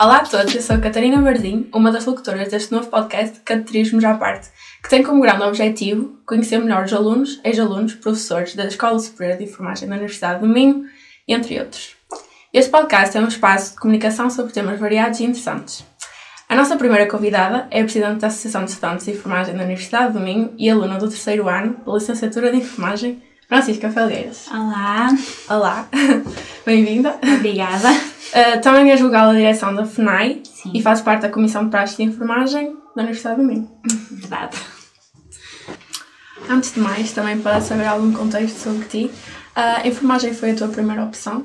Olá a todos, eu sou a Catarina Bardim, uma das locutoras deste novo podcast Cateterismo Já Parte, que tem como grande objetivo conhecer melhor os alunos, ex-alunos, professores da Escola Superior de Enfermagem da Universidade do Minho, entre outros. Este podcast é um espaço de comunicação sobre temas variados e interessantes. A nossa primeira convidada é a Presidente da Associação de Estudantes de Enfermagem da Universidade do Minho e aluna do terceiro ano da Licenciatura de Enfermagem, Francisca Felgueiras. Olá. Olá, bem-vinda. Obrigada. Uh, também és vogal da direção da FNAI Sim. e faz parte da Comissão de Praxe de Enfermagem da Universidade do Minho. Verdade. Antes de mais, também para saber algum contexto sobre ti, a enfermagem foi a tua primeira opção?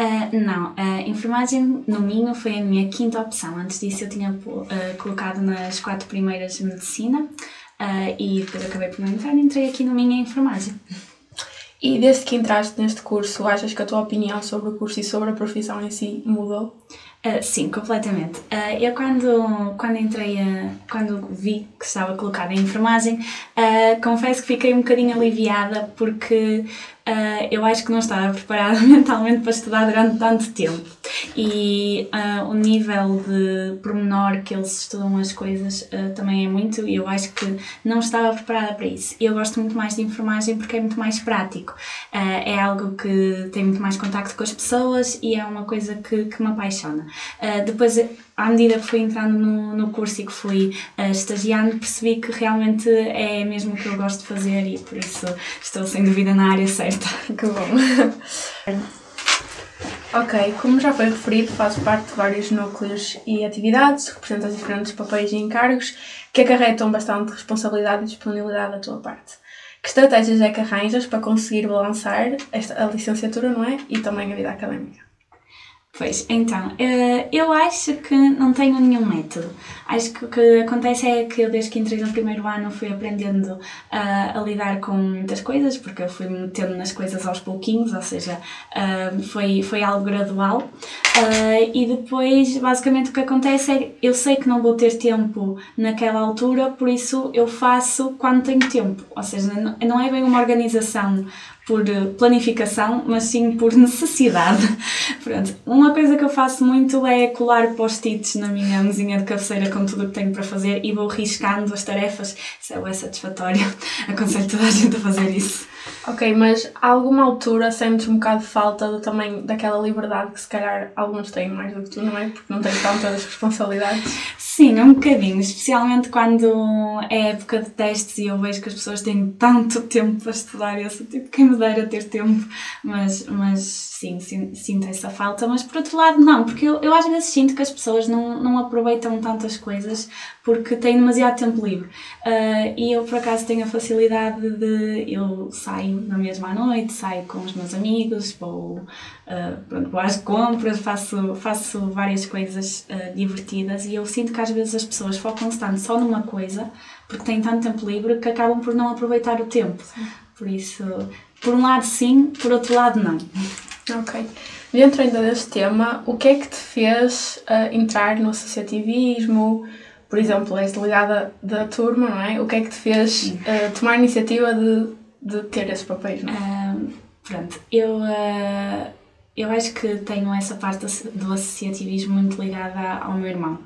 Uh, não, a enfermagem no Minho foi a minha quinta opção. Antes disso eu tinha uh, colocado nas quatro primeiras medicina uh, e depois acabei por não entrar e entrei aqui no Minho em enfermagem. E desde que entraste neste curso, achas que a tua opinião sobre o curso e sobre a profissão em si mudou? Uh, sim, completamente. Uh, eu quando, quando entrei, uh, quando vi que estava colocada em enfermagem, confesso que fiquei um bocadinho aliviada porque eu acho que não estava preparada mentalmente para estudar durante tanto tempo. E o nível de pormenor que eles estudam as coisas também é muito, e eu acho que não estava preparada para isso. Eu gosto muito mais de enfermagem porque é muito mais prático. é algo que tem muito mais contacto com as pessoas e é uma coisa que, que me apaixona. Uh, depois, à medida que fui entrando no, no curso e que fui uh, estagiando, percebi que realmente é mesmo o que eu gosto de fazer e por isso estou sem dúvida na área certa. Que bom! ok, como já foi referido, faço parte de vários núcleos e atividades, represento os diferentes papéis e encargos que acarretam bastante responsabilidade e disponibilidade da tua parte. Que estratégias é que arranjas para conseguir balançar esta, a licenciatura, não é? E também a vida académica? Pois, então, eh, eu acho que não tenho nenhum método. Acho que o que acontece é que eu, desde que entrei no primeiro ano, fui aprendendo a, a lidar com muitas coisas, porque eu fui me metendo nas coisas aos pouquinhos, ou seja, eh, foi, foi algo gradual. Eh, e depois, basicamente, o que acontece é eu sei que não vou ter tempo naquela altura, por isso eu faço quando tenho tempo. Ou seja, não é bem uma organização por planificação, mas sim por necessidade. Pronto. Uma coisa que eu faço muito é colar post-its na minha mesinha de cabeceira com tudo o que tenho para fazer e vou riscando as tarefas. Isso é satisfatório. Aconselho toda a gente a fazer isso. Ok, mas a alguma altura sentes um bocado de falta do, também daquela liberdade que se calhar alguns têm mais do que tu, não é? Porque não tens tantas responsabilidades. Sim, um bocadinho, especialmente quando é época de testes e eu vejo que as pessoas têm tanto tempo para estudar. Eu sou tipo, quem me dera ter tempo, mas, mas sim, sinto essa falta. Mas por outro lado, não, porque eu, eu às vezes sinto que as pessoas não, não aproveitam tantas coisas porque têm demasiado tempo livre. Uh, e eu por acaso tenho a facilidade de. Eu saio na mesma noite, saio com os meus amigos, vou, uh, pronto, vou às compras, faço, faço várias coisas uh, divertidas e eu sinto que às vezes as pessoas focam-se tanto só numa coisa porque têm tanto tempo livre que acabam por não aproveitar o tempo. Por isso, por um lado sim, por outro lado não. Ok. Dentro ainda deste tema, o que é que te fez uh, entrar no associativismo? Por exemplo, és delegada da turma, não é? O que é que te fez uh, tomar a iniciativa de, de ter esses papéis, não é? pronto, eu, uh, eu acho que tenho essa parte do associativismo muito ligada ao meu irmão.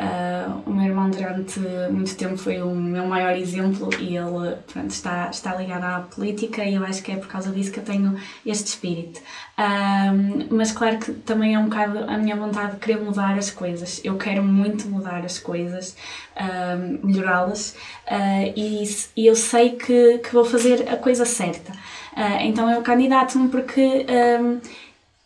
Uh, o meu irmão durante muito tempo foi o meu maior exemplo e ele pronto, está, está ligado à política e eu acho que é por causa disso que eu tenho este espírito. Uh, mas claro que também é um bocado a minha vontade de querer mudar as coisas. Eu quero muito mudar as coisas, uh, melhorá-las e, e eu sei que, que vou fazer a coisa certa. então eu candidato-me porque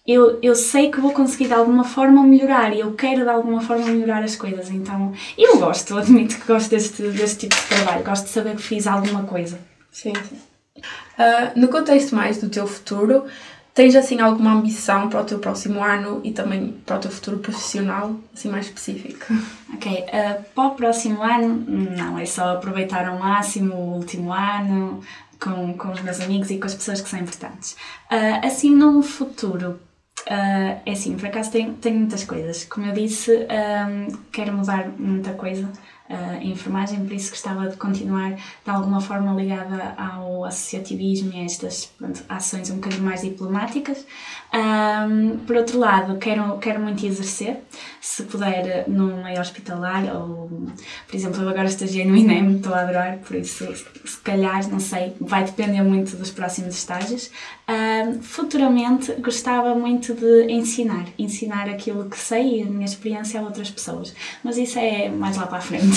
eu, eu sei que vou conseguir de alguma forma melhorar e eu quero de alguma forma melhorar as coisas. Então, eu gosto, admito que gosto deste, deste tipo de trabalho, gosto de saber que fiz alguma coisa. Sim, sim. Uh, no contexto mais do teu futuro, tens assim alguma ambição para o teu próximo ano e também para o teu futuro profissional, assim mais específico? Ok, uh, para o próximo ano, não, é só aproveitar ao máximo o último ano com, com os meus amigos e com as pessoas que são importantes. Uh, assim, no futuro, Uh, é assim, por acaso tenho muitas coisas. Como eu disse, um, quero mudar muita coisa uh, em enfermagem, por isso gostava de continuar de alguma forma ligada ao associativismo e a estas pronto, ações um bocadinho mais diplomáticas. Um, por outro lado, quero, quero muito exercer, se puder no meio hospitalar ou, por exemplo, eu agora estagiei no INEM, estou a adorar, por isso se calhar, não sei, vai depender muito dos próximos estágios. Um, futuramente gostava muito de ensinar, ensinar aquilo que sei e a minha experiência a outras pessoas, mas isso é mais lá para a frente.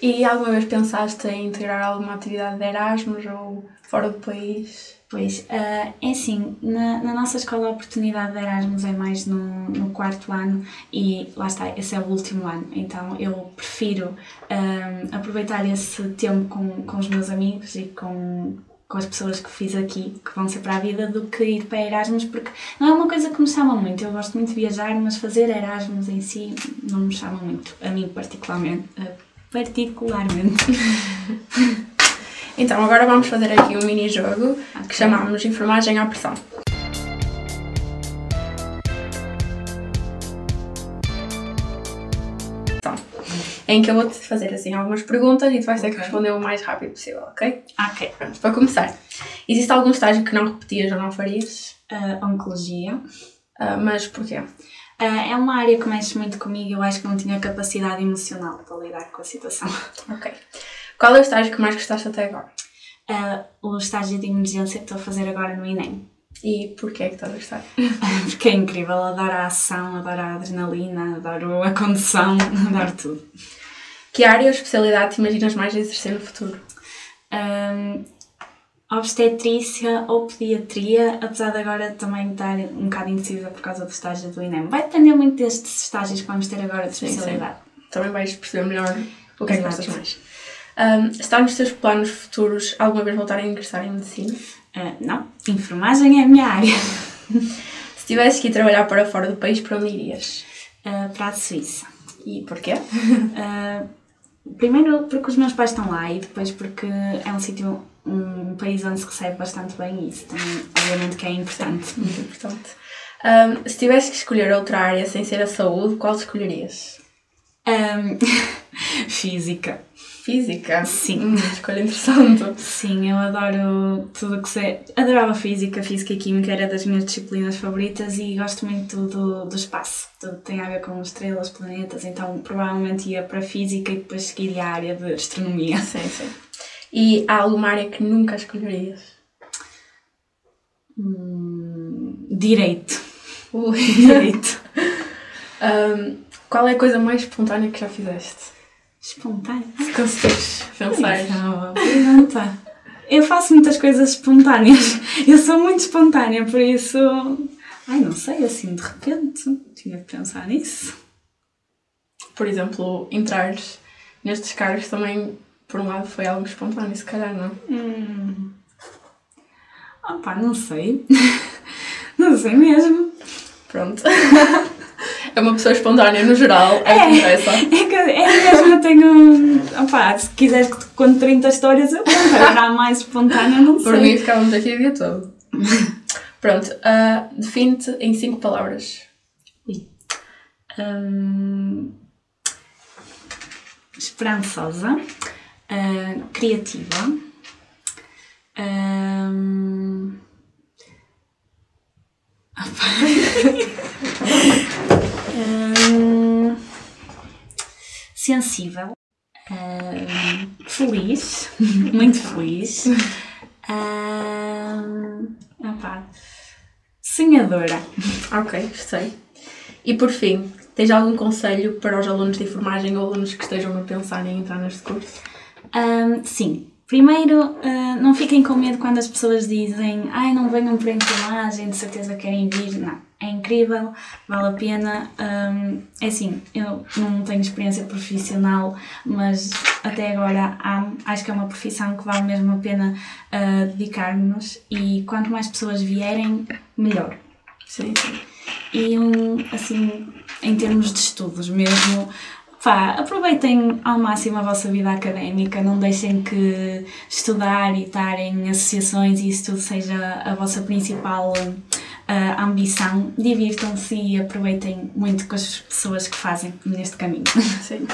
E alguma vez pensaste em integrar alguma atividade de Erasmus ou fora do país? Pois, uh, é assim, na, na, nossa escola a oportunidade de Erasmus é mais no, no quarto ano e lá está, esse é o último ano, então eu prefiro um, aproveitar esse tempo com, com os meus amigos e com, com as pessoas que fiz aqui, que vão ser para a vida, do que ir para Erasmus, porque não é uma coisa que me chama muito. Eu gosto muito de viajar, mas fazer Erasmus em si não me chama muito, a mim particularmente. Particularmente. Então, agora vamos fazer aqui um mini-jogo okay. que chamamos Informagem à Pressão. Em que eu vou-te fazer assim algumas perguntas e tu vais ter que responder o mais rápido possível, ok? Ok. Pronto, para começar. Existe algum estágio que não repetias ou não farias? Uh, oncologia. Uh, mas porquê? Uh, é uma área que mexe muito comigo e eu acho que não tinha capacidade emocional para lidar com a situação. Ok. Qual é o estágio que mais gostaste até agora? O estágio de emergência que estou a fazer agora no INEM. E porquê é que estás a gostar? Porque é incrível, adoro a ação, adoro a adrenalina, adoro a condução, adoro tudo. Que área ou especialidade te imaginas mais exercer no futuro? Um, obstetrícia ou pediatria, apesar de agora também estar um bocado indecisa por causa do estágio do INEM. Vai depender muito destes estágios que vamos ter agora de especialidade. Sim, sim. Também vais perceber melhor o que é que gostas mais. Um, está nos teus planos futuros alguma vez voltar a ingressar em medicina? Uh, não, enfermagem é a minha área. Se tivesse que ir trabalhar para fora do país, para onde irias? Uh, para a Suíça. E porquê? Uh, primeiro porque os meus pais estão lá e depois porque é um sítio, um país onde se recebe bastante bem e isso também, obviamente, que é importante. Muito importante. Um, se tivesse que escolher outra área sem ser a saúde, qual escolherias? Um, física. Física? Sim. Hum, escolha interessante. Sim, eu adoro tudo que sei. Adorava física, física e química, era das minhas disciplinas favoritas e gosto muito do, do espaço. Tudo tem a ver com estrelas, planetas, então provavelmente ia para física e depois seguiria a área de astronomia. Sim, sim. E há alguma área que nunca escolherias? Hum, direito. Ui. Direito. um, qual é a coisa mais espontânea que já fizeste? Espontânea? Se consegues pensar. Pergunta. Eu faço muitas coisas espontâneas. Eu sou muito espontânea, por isso. Ai, não sei, assim de repente. Tinha de pensar nisso. Por exemplo, entrar nestes cargos também, por um lado, foi algo espontâneo, se calhar, não? Hum. Opa, não sei. não sei mesmo. Pronto. é uma pessoa espontânea no geral, é, é interessa. É, que, é mesmo, eu tenho. Opá, se quiseres que te conte 30 histórias, eu conto. Agora mais espontânea, não sei. Por mim ficávamos aqui o dia todo. Pronto, uh, define-te em 5 palavras. Um, esperançosa, uh, criativa. Um, Hum, sensível, hum, feliz, muito feliz, hum, opa, sonhadora. Ok, gostei. E por fim, tens algum conselho para os alunos de enfermagem ou alunos que estejam a pensar em entrar neste curso? Um, sim. Primeiro, uh, não fiquem com medo quando as pessoas dizem ai, não venham para a enfermagem, de certeza querem vir. Não é incrível, vale a pena. Um, é assim, eu não tenho experiência profissional, mas até agora amo, acho que é uma profissão que vale mesmo a pena uh, dedicar-nos e quanto mais pessoas vierem, melhor. Sim. E um, assim, em termos de estudos mesmo, pá, aproveitem ao máximo a vossa vida académica, não deixem que estudar e estar em associações e isso tudo seja a vossa principal a ambição. Divirtam-se e aproveitem muito com as pessoas que fazem neste caminho. Sim.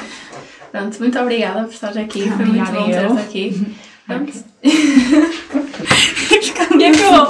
Pronto, muito obrigada por estar aqui. Foi muito bom ter aqui. Pronto. Okay. e acabou.